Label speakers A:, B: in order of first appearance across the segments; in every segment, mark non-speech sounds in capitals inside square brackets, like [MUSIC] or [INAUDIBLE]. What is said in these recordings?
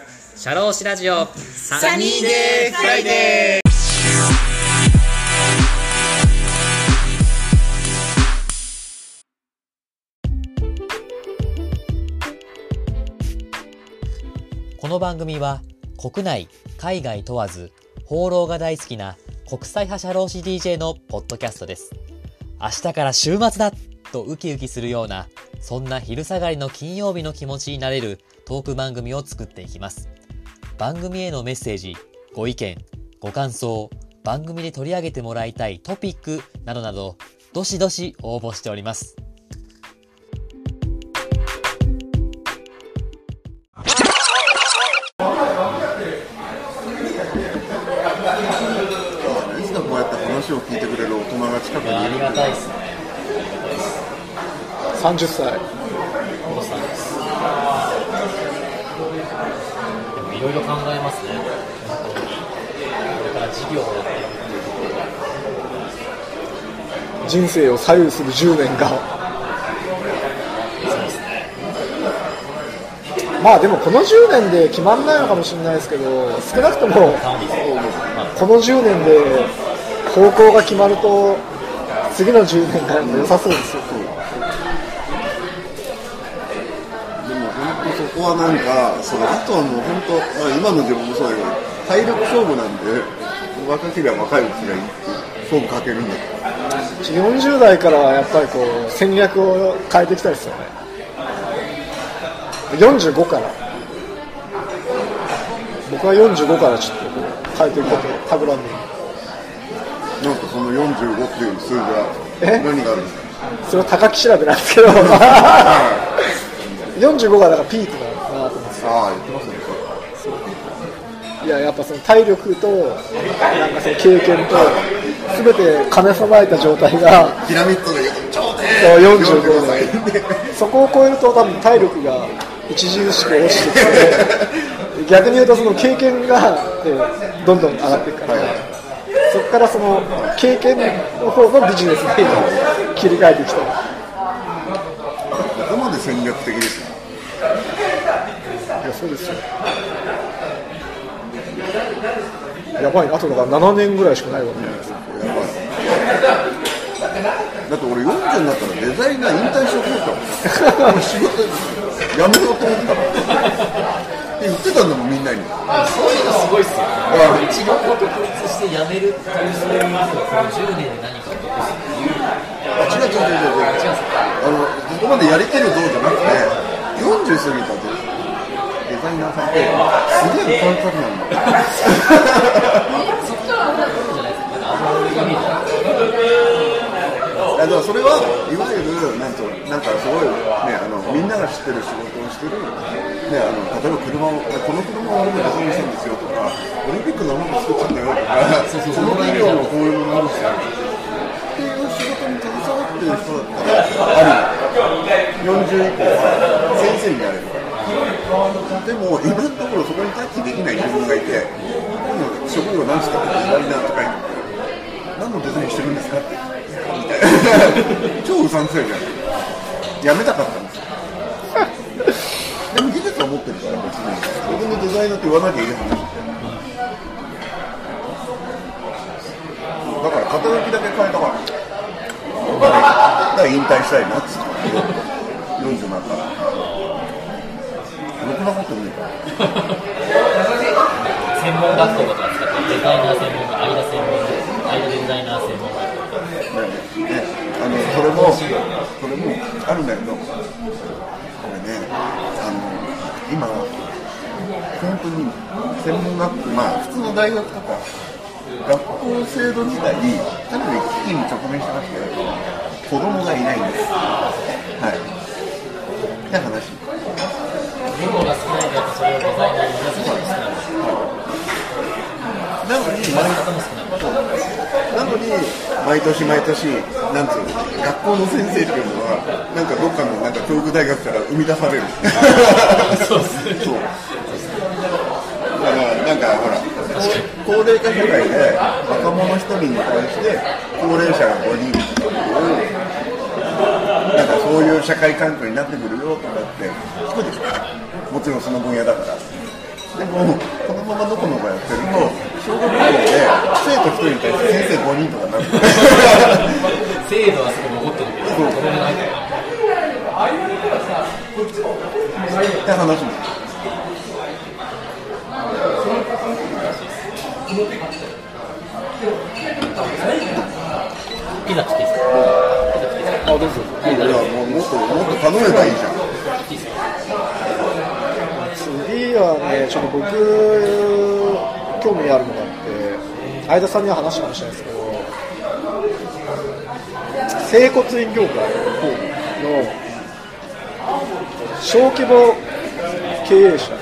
A: シャローシラジオ。
B: Sunny Day Friday。
A: この番組は国内海外問わず放浪が大好きな国際派社労士 DJ のポッドキャストです。明日から週末だとウキウキするようなそんな昼下がりの金曜日の気持ちになれるトーク番組を作っていきます。番組へのメッセージご意見ご感想番組で取り上げてもらいたいトピックなどなどどしどし応募しております。
C: いつかこうやって話を聞いてくれる大人が近くにいる。
A: いですね。
B: 30歳
A: コさんですでもいろいろ考えますね。本当にこれから事業を。やっていく
B: 人生を左右する10年が。
A: そうですね。
B: まあでもこの10年で決まんないのかもしれないですけど少なくともこの10年で方向が決まると次の10年間も良さそうですよ
C: でも本当そこはなんかそのあとはもう本当、まあ、今の自分もそうだけど体力勝負なんで若ければ若いうちがいいって勝負かけるんだけど
B: 40代からはやっぱりこう戦略を変えてきたいですよね。45から。僕は45からちょっと変えていくことを企んで
C: なんかその45っていう数字は
B: え
C: 何があるんですか？
B: それは高木調べなんですけど。[LAUGHS] 45がだからピークだな
C: ああ言ってますね。
B: いややっぱその体力となんかその経験と全て兼ね備えた状態が
C: ピラミッドで頂
B: そう
C: 点
B: 45でそこを超えると多分体力が著しく落ちてきて逆に言うとその経験がでどんどん上がっていくから、そこからその経験の方のビジネスに切り替えていきた。い
C: ここまで戦略的ですよ
B: いやそうですよ。やばいなあとだから7年ぐらいしかないわけじゃないですか。
C: やばい。だって俺40になったらデザイナー引退しようと思ったもん。仕事辞めようと思ったもん。って言ってたんだもんみんなに。
A: そういうのすごいっすよ
C: あ
A: 一度独立して辞めるっていうそういうのをこの10年で何かを残すっていう。
C: 違う違う違う違う。あのここまでやりきるどうじゃなくて40過ぎたデデザイナーさんってすげえ感覚なんだ
A: から
C: だからそれはいわゆるなんとなんかすごいねあのみんなが知ってる仕事をしてるねあの例えば車をこの車を俺もデザインしたんですよとかオリンピックのもの作っちゃったよとか
A: そうそう
C: その企業のこういうものあるしっていう仕事に携わってる人だったらあり40以降は先生になれるかでも今のところそこにタッチできない自分がいて今職業なんですかってデザイナーとか言って何のデザインしてるんですかって。みたいな超うさんくさいじゃん。やめたかったんですよ。でも技術は持ってるから別に自分のデザイナーって言わなきゃいい話だから肩書きだけ変えたから。だから引退したいなっつって。40になったら。ろくなことねえから [LAUGHS]
A: 専門学校とか使ってデザイナー専門の間専門の間デザイナー専門学校
C: ね、あのそれも、それもあるんだけど、これね、あの今、本当に専門学校、まあ、普通の大学とか、学校制度自体、かなり危機に直面してまして、子供がいないんです。はい。って話。
A: 言語が少ないとやっぱそれをデザイナーに言わせるのが少ない
C: なのに、毎年毎年なんつうの学校の先生っていうのはなんかどっかのなんか教育大学から生み出される。
A: そうです
C: そう。だからなんかほら高齢化社会で若者1人に対して高齢者が5人なんかそういう社会環境になってくるよとかって聞くでしょもちろんその分野だからでもこのままのこのこやってると小学校で生徒1人に対して先生5人とかになる
A: 制度はそこ残ってるけど、子供ないうから。
C: って話も
A: ピザ来ていいですか
B: あどうぞ
C: いやもうもっともっと頼めばいいじゃん。
B: 次はねちょっと僕興味あるのがあって相田さんには話したかもしれないですけど整骨院業界の小規模経営者。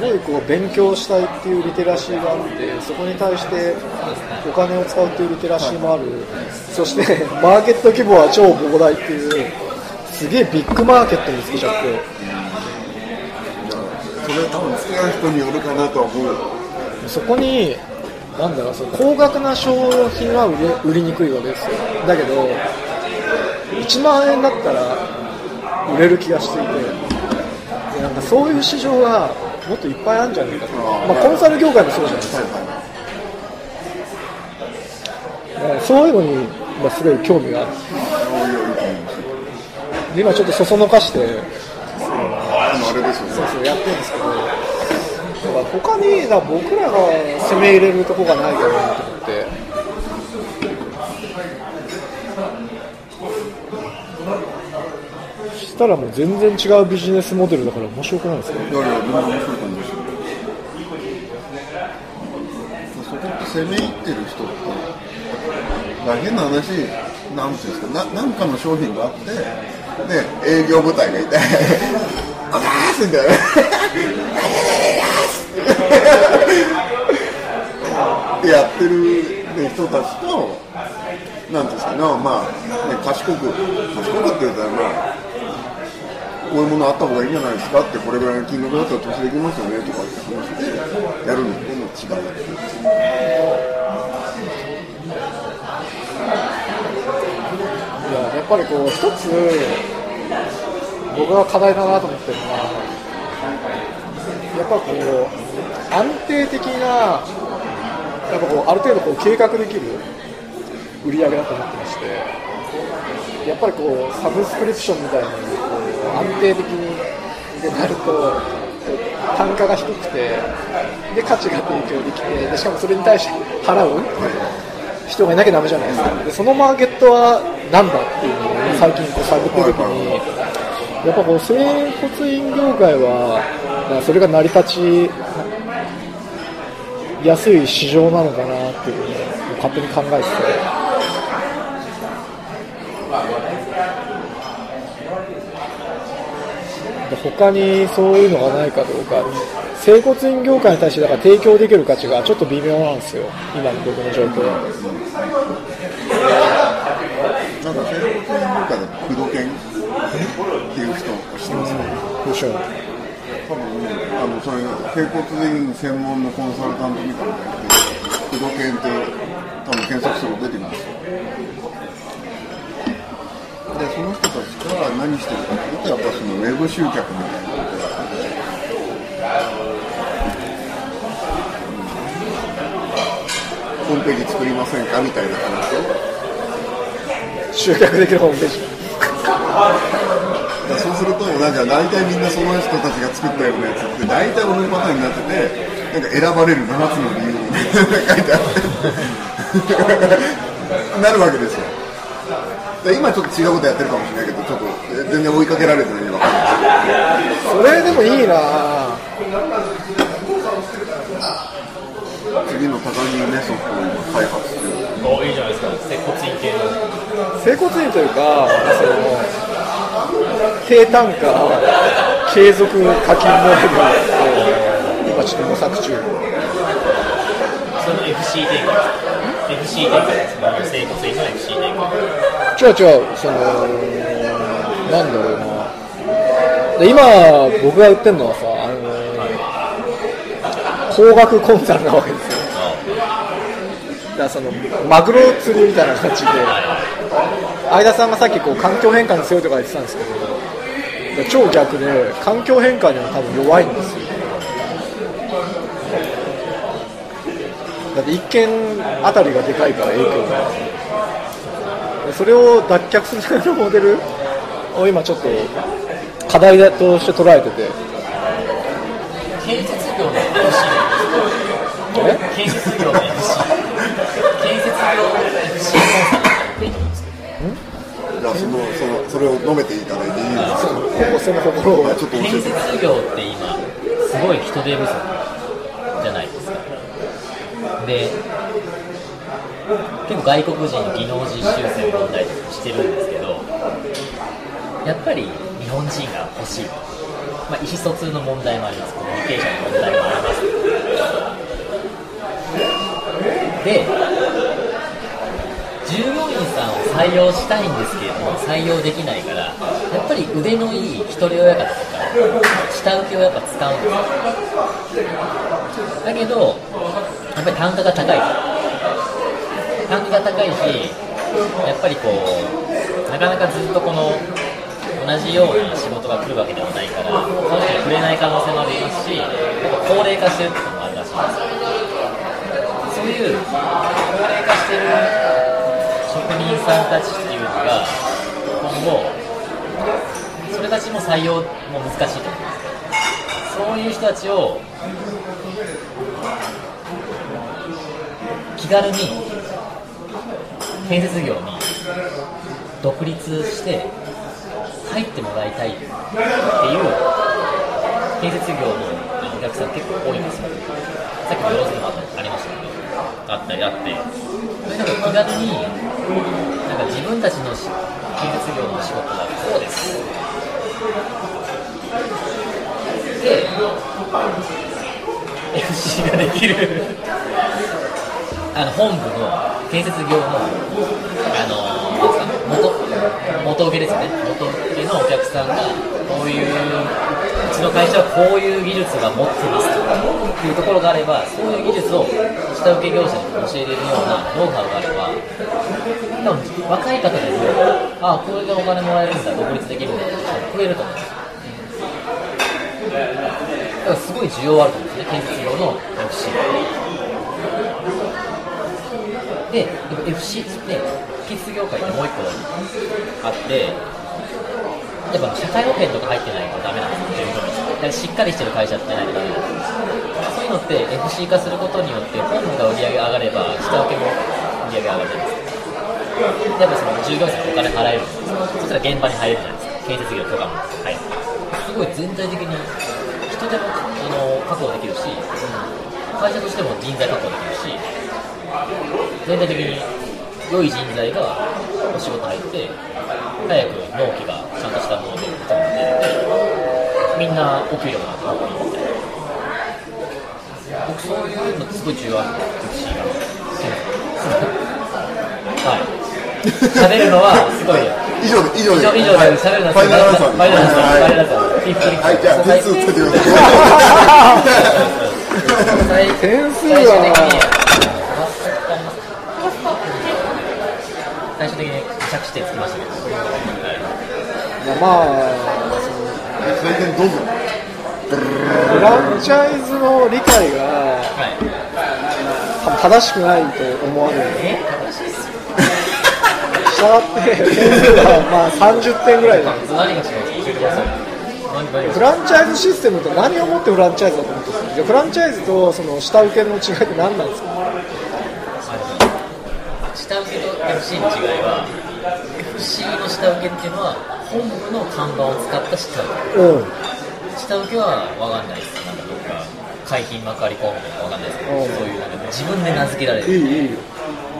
B: ごいこう勉強したいっていうリテラシーがあってそこに対してお金を使うっていうリテラシーもある。そしてマーケット規模は超膨大っていうすげえビッグマーケットにつけちゃって。
C: それ多分好きな人によるかなとは思う
B: そこになんだろうその高額な商品は売れ売りにくいわけですよ。だけど1万円だったら売れる気がしていて。でなんかそういう市場がもっといっぱいあるんじゃないかと、まあ、コンサル業界もそうじゃないですか、だからそういうのに、まあ、すごい興味がある。で今ちょっとそそのかして
C: あれですよね。
B: そうそうやってるんですけど、だから他にだ僕らが攻め入れるとこがないかなと思って。したらもう全然違うビジネスモデルだから面白くないですか？
C: いやいや、でも面白い感じですよ。そこって攻め入ってる人って、だから変な話、なんていうんですか、ななんかの商品があって、で、営業部隊がいて、あざーすみたいな。ってやってる人たちと、なんていうんですかね、まあ、ね、賢く、賢くって言ったら、まあ、こういうものあった方がいいんじゃないですかって、これぐらいの金額だったら投資できますよねとかって話で、やるのとも違う。
B: いややっぱりこう一つ僕が課題だなと思ってるのはやっぱこう安定的なやっぱこうある程度こう計画できる売り上げだと思ってましてやっぱりこうサブスクリプションみたいなのに安定的にでなると単価が低くてで価値が提供できてでしかもそれに対して払う人がいなきゃダメじゃないですかでそのマーケットは何だっていうのを最近こう探ってる時にやっぱこう整骨院業界はそれが成り立ちやすい市場なのかなっていうふうに勝手に考えてて。他にそういうのがないかどうか整骨院業界に対してだから提供できる価値がちょっと微妙なんですよ今の僕の状況は
C: なんか、整骨院業界で工藤研っていう人知ってますか？
B: どうしよう
C: 多分、あの、それ、整骨院専門のコンサルタントみたいなのがいて、工藤研って多分検索すると出てきますよ。で、その人たちが何してるかっていうと、やっぱそのウェブ集客みたいなことやっててホームページ作りませんかみたいな話を。
B: 集客できるホームページ。
C: だそうすると、なんか大体みんなその人たちが作ったようなやつって、大体同じパターンになってて、なんか選ばれる7つの理由みたいな書いてあって、[LAUGHS] なるわけですよ。で今ちょっと違うことやってるかもしれないけど、ちょっと全然追いかけられてないんで分かんない。
B: それでもいいなぁ
C: 次の高木メソッドを今開発中。
A: おいいじゃないですか、接骨院系の。
B: 整骨院というかその低単価継続課金モデルを今ちょっと模索中
A: その FC 展開です。FC 展開です。その整骨院の FC 展開。
B: 違う違うそのなんだろうな。で今僕が売ってるのはさあの高額コンサルなわけですよ。だからそのマグロ釣りみたいな形で。相田さんがさっきこう環境変化に強いとか言ってたんですけど超逆で環境変化には多分弱いんですよ。だって一軒あたりがでかいから影響がそれを脱却するためのモデルを今ちょっと課題だとして捉えてて
A: 建設業の FC
B: え
A: 建設業の FC 建設業の FC
C: そのそのそれを飲めていただいていいですか
B: そのところを
C: ちょっと
A: 建
C: て
A: 設業って今すごい人手不足じゃないですかで結構外国人の技能実習生を問題とかしてるんですけどやっぱり日本人が欲しい、まあ、意思疎通の問題もあります。コミュニケーションの問題もあります。で従業員さんを採用したいんですけれども採用できないからやっぱり腕のいい一人親方とか下請けをやっぱ使うんですだけどやっぱり単価が高い単価が高いしやっぱりこうなかなかずっとこの同じような仕事が来るわけではないからその人に触れない可能性もありますしやっぱ高齢化してるってこともあるらしいんですよ。そういう高齢化してる職人さんたちっていうのが今後それたちも採用も難しいと思います。そういう人たちを気軽に建設業に独立して入ってもらいたいっていう建設業のお客さん結構多いんですよ。さっきの様子でもありましたけど。あったりあってそれなんか気軽になんか自分たちの建設業の仕事はこうです。で FC ができる。あの本部の建設業のあの元元請けですよね元請けのお客さんがこういううちの会社はこういう技術が持ってますというところがあればそういう技術を下請け業者に教えれるようなノウハウがあれば多分若い方でもああこれでお金もらえるんだ独立できるんだって人増えると思うんですだからすごい需要あると思うんですね建設業の FC で、FC で、建設業界ってもう一個あって、やっぱ社会保険とか入ってないとダメなんですよ、だからしっかりしてる会社ってないとダメなんですそういうのって FC 化することによって、本部が売り上げ上がれば、下請けも売り上げ上がるじゃないですか。やっぱその従業員さんお金払えるんですよ。そしたら現場に入れるじゃないですか。建設業とかも入る。すごい全体的に人手もあの確保できるし、会社としても人材確保できるし、全体的に良い人材がお仕事入って、早く納期がちゃんとしたもので出て、みんなお給料が多いみたいな。僕そういうのすごい重要あるしはい。喋るのはすごい。
C: 以上で以上
A: 以
C: で
A: 上以上で喋るのは
C: ファイナルアンサー
A: ファイナルアンサー。ファイナルアンサー。
C: はい。
A: フィフティー
C: はいじゃあ点数つけてください。
A: 最
B: 点数は
A: 最終的に着地点つきましたけど、
B: まあ
C: プレゼンどうぞ。
B: フランチャイズの理解が
A: はい、
B: 多分正しくないと思われる。
A: え正しいっすよ
B: したがって点数はまあ30点ぐらいなんです
A: 何が違うんですか教えてくだ。さい何何が違う
B: フランチャイズシステムって何をもってフランチャイズだと思ってるんですか。じゃあフランチャイズとその下請けの違いって何なんですか。
A: 下請けと FC の違いは FC の下請けっていうのは本部の看板を使った下請け。
B: うん
A: 下請けは分かんないです。なんかどっか海浜幕張工務とか分かんないですけど
B: うん。
A: そういうなんか自分で名付けられ
B: いい
A: る
B: いいよ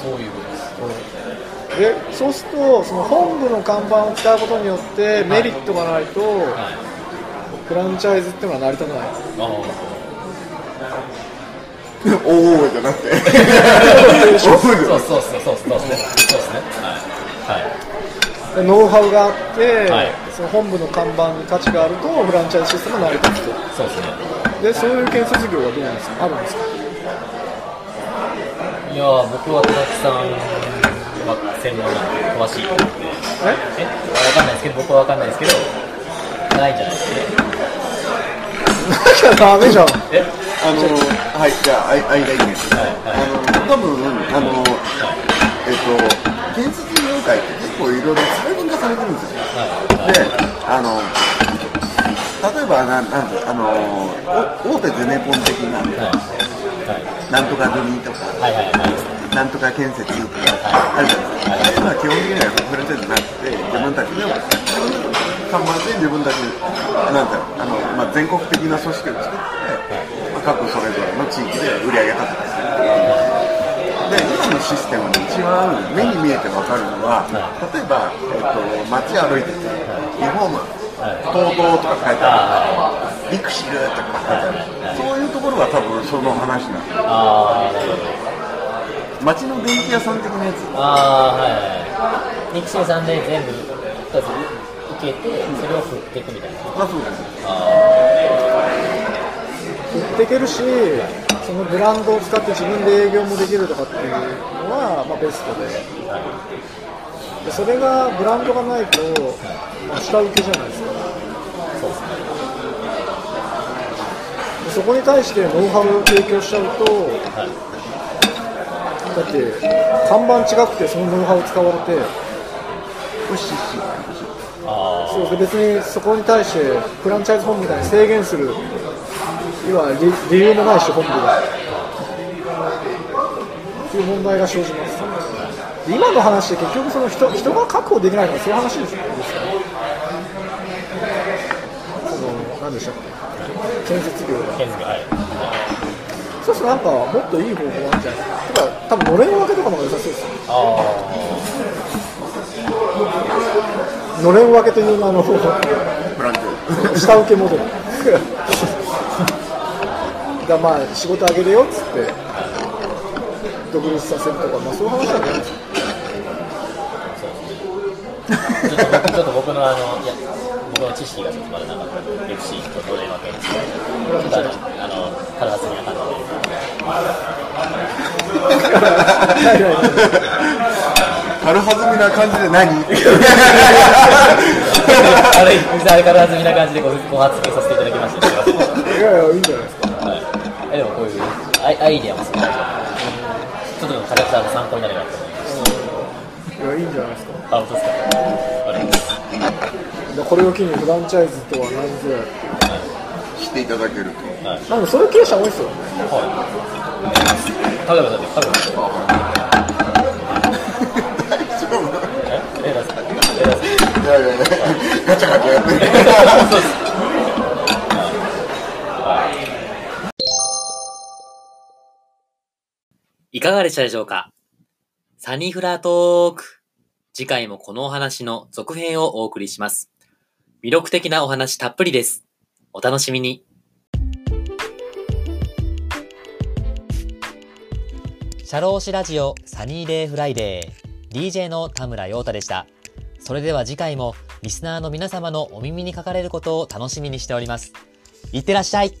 A: そういうことです。
B: でそうするとその本部の看板を使うことによってメリットがないと
A: はい。
B: フランチャイズっていうのは成り立たない。
A: あ
C: おお [LAUGHS] じゃなくて。
A: そうそうそうそうそうそうですねそうですねはいはい
B: でノウハウがあって、
A: はい。
B: その本部の看板に価値があるとフランチャイズシステムが成り立つと。
A: そうですね。
B: でそういう建設業はどうなんですか？あるんですか？
A: いやー僕は田崎さんは専門なんで詳しい。と思って
B: え？
A: え？分かんないですけど僕は分かんないですけどないんじゃないですか
B: なきゃダメじゃん。
A: え？
C: あのはいじゃああい間いいです、あの多分あのえっと建設業界って結構いろいろ細分化されてるんですよ、であの例えばななんてあのお大手ゼネコン的な、なんとか組とか、
A: はいはいはい。
C: なんとか建設とかあるじゃないですか、まあ基本的にはフランチャイズなくて、自分たちで看板で自分たち、なんだろうあの、まあ、全国的な組織を作って、まあ、各それぞれの地域で売り上げ立てたりする。で、今のシステムで一番目に見えて分かるのは、例えば、えっと、街歩いてて、リフォーム、東東とか書いてある、リクシルとか書いてある、そういうところが多分その話なんですよ。
A: あー、なるほど。
C: 街の電気屋さん的なやつ。
A: あー、はいはい。肉声さんで全部、受けて、それを振っていくみたいな。
C: まあそうです。
B: 売っていけるしそのブランドを使って自分で営業もできるとかっていうのは、まあ、ベストででそれがブランドがないと、まあ下請けじゃないですか
A: そうですね。
B: でそこに対してノウハウを提供しちゃうと
A: はい。
B: だって看板違くてそのノウハウ使われて
C: よしし
A: あ
B: そうで別にそこに対してフランチャイズ本部みたいに制限する要は理理由もないし本部が。っていう問題が生じます。で今の話って結局その人人が確保できないとかそういう話です。よですからその何でしたっけ。建設業が。
A: はい。
B: そうするとなんかもっといい方法あるんじゃない。ですかてか多分のれん分けとかの方が良さそうですよ。
A: あ
B: のれん分けという名の。下請けモデルがまあ仕事あげるよっつって独立させるとか、まあ、そういう話なんじゃないですか
A: ー、ちょっと僕、ちょっと僕のあの、いや、僕の知識がちょっとまだなかったので、FC とどれわけですけど、ちょっとあの、体積みな感じ
C: 軽はずみな感じで何
A: で。あれ、水あれ体積みな感じでごご発言させていただきました。い
B: やいやいいんじゃないですか
A: はい。えでもこういうアイディアもすごい大事だちょっとでもキャラクターの参考になればと思います。
B: いやいいんじゃないですか
A: あ、本当ですか？ありがとうございます。
B: でこれを機にフランチャイズとは何ぞや
C: していただけると。
A: はい。
B: なんかそういう経営者多いですよね
A: はい。かぐさんで、かぐさん。[LAUGHS]
C: 大丈夫？
A: え？え、
C: いやいやいや、ガチャガチャやってる。
A: そうです。いかがでしたでしょうか？サニーフラートーク。次回もこのお話の続編をお送りします。魅力的なお話たっぷりです。お楽しみに。シャローシラジオサニーデイフライデー DJ の田村陽太でした。それでは次回もリスナーの皆様のお耳にかかれることを楽しみにしております。いってらっしゃい